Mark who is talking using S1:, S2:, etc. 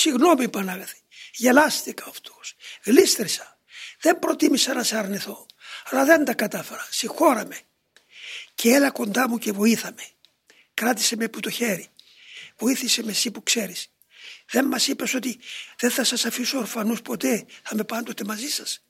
S1: συγγνώμη Πανάγαθη. Γελάστηκα αυτούς, Γλίστρισα. Δεν προτίμησα να σε αρνηθώ. Αλλά δεν τα κατάφερα. Συγχώραμε. Και έλα κοντά μου και βοήθαμε. Κράτησε με που το χέρι. Βοήθησε με εσύ που ξέρεις. Δεν μας είπες ότι δεν θα σας αφήσω ορφανούς ποτέ. Θα είμαι πάντοτε μαζί σας.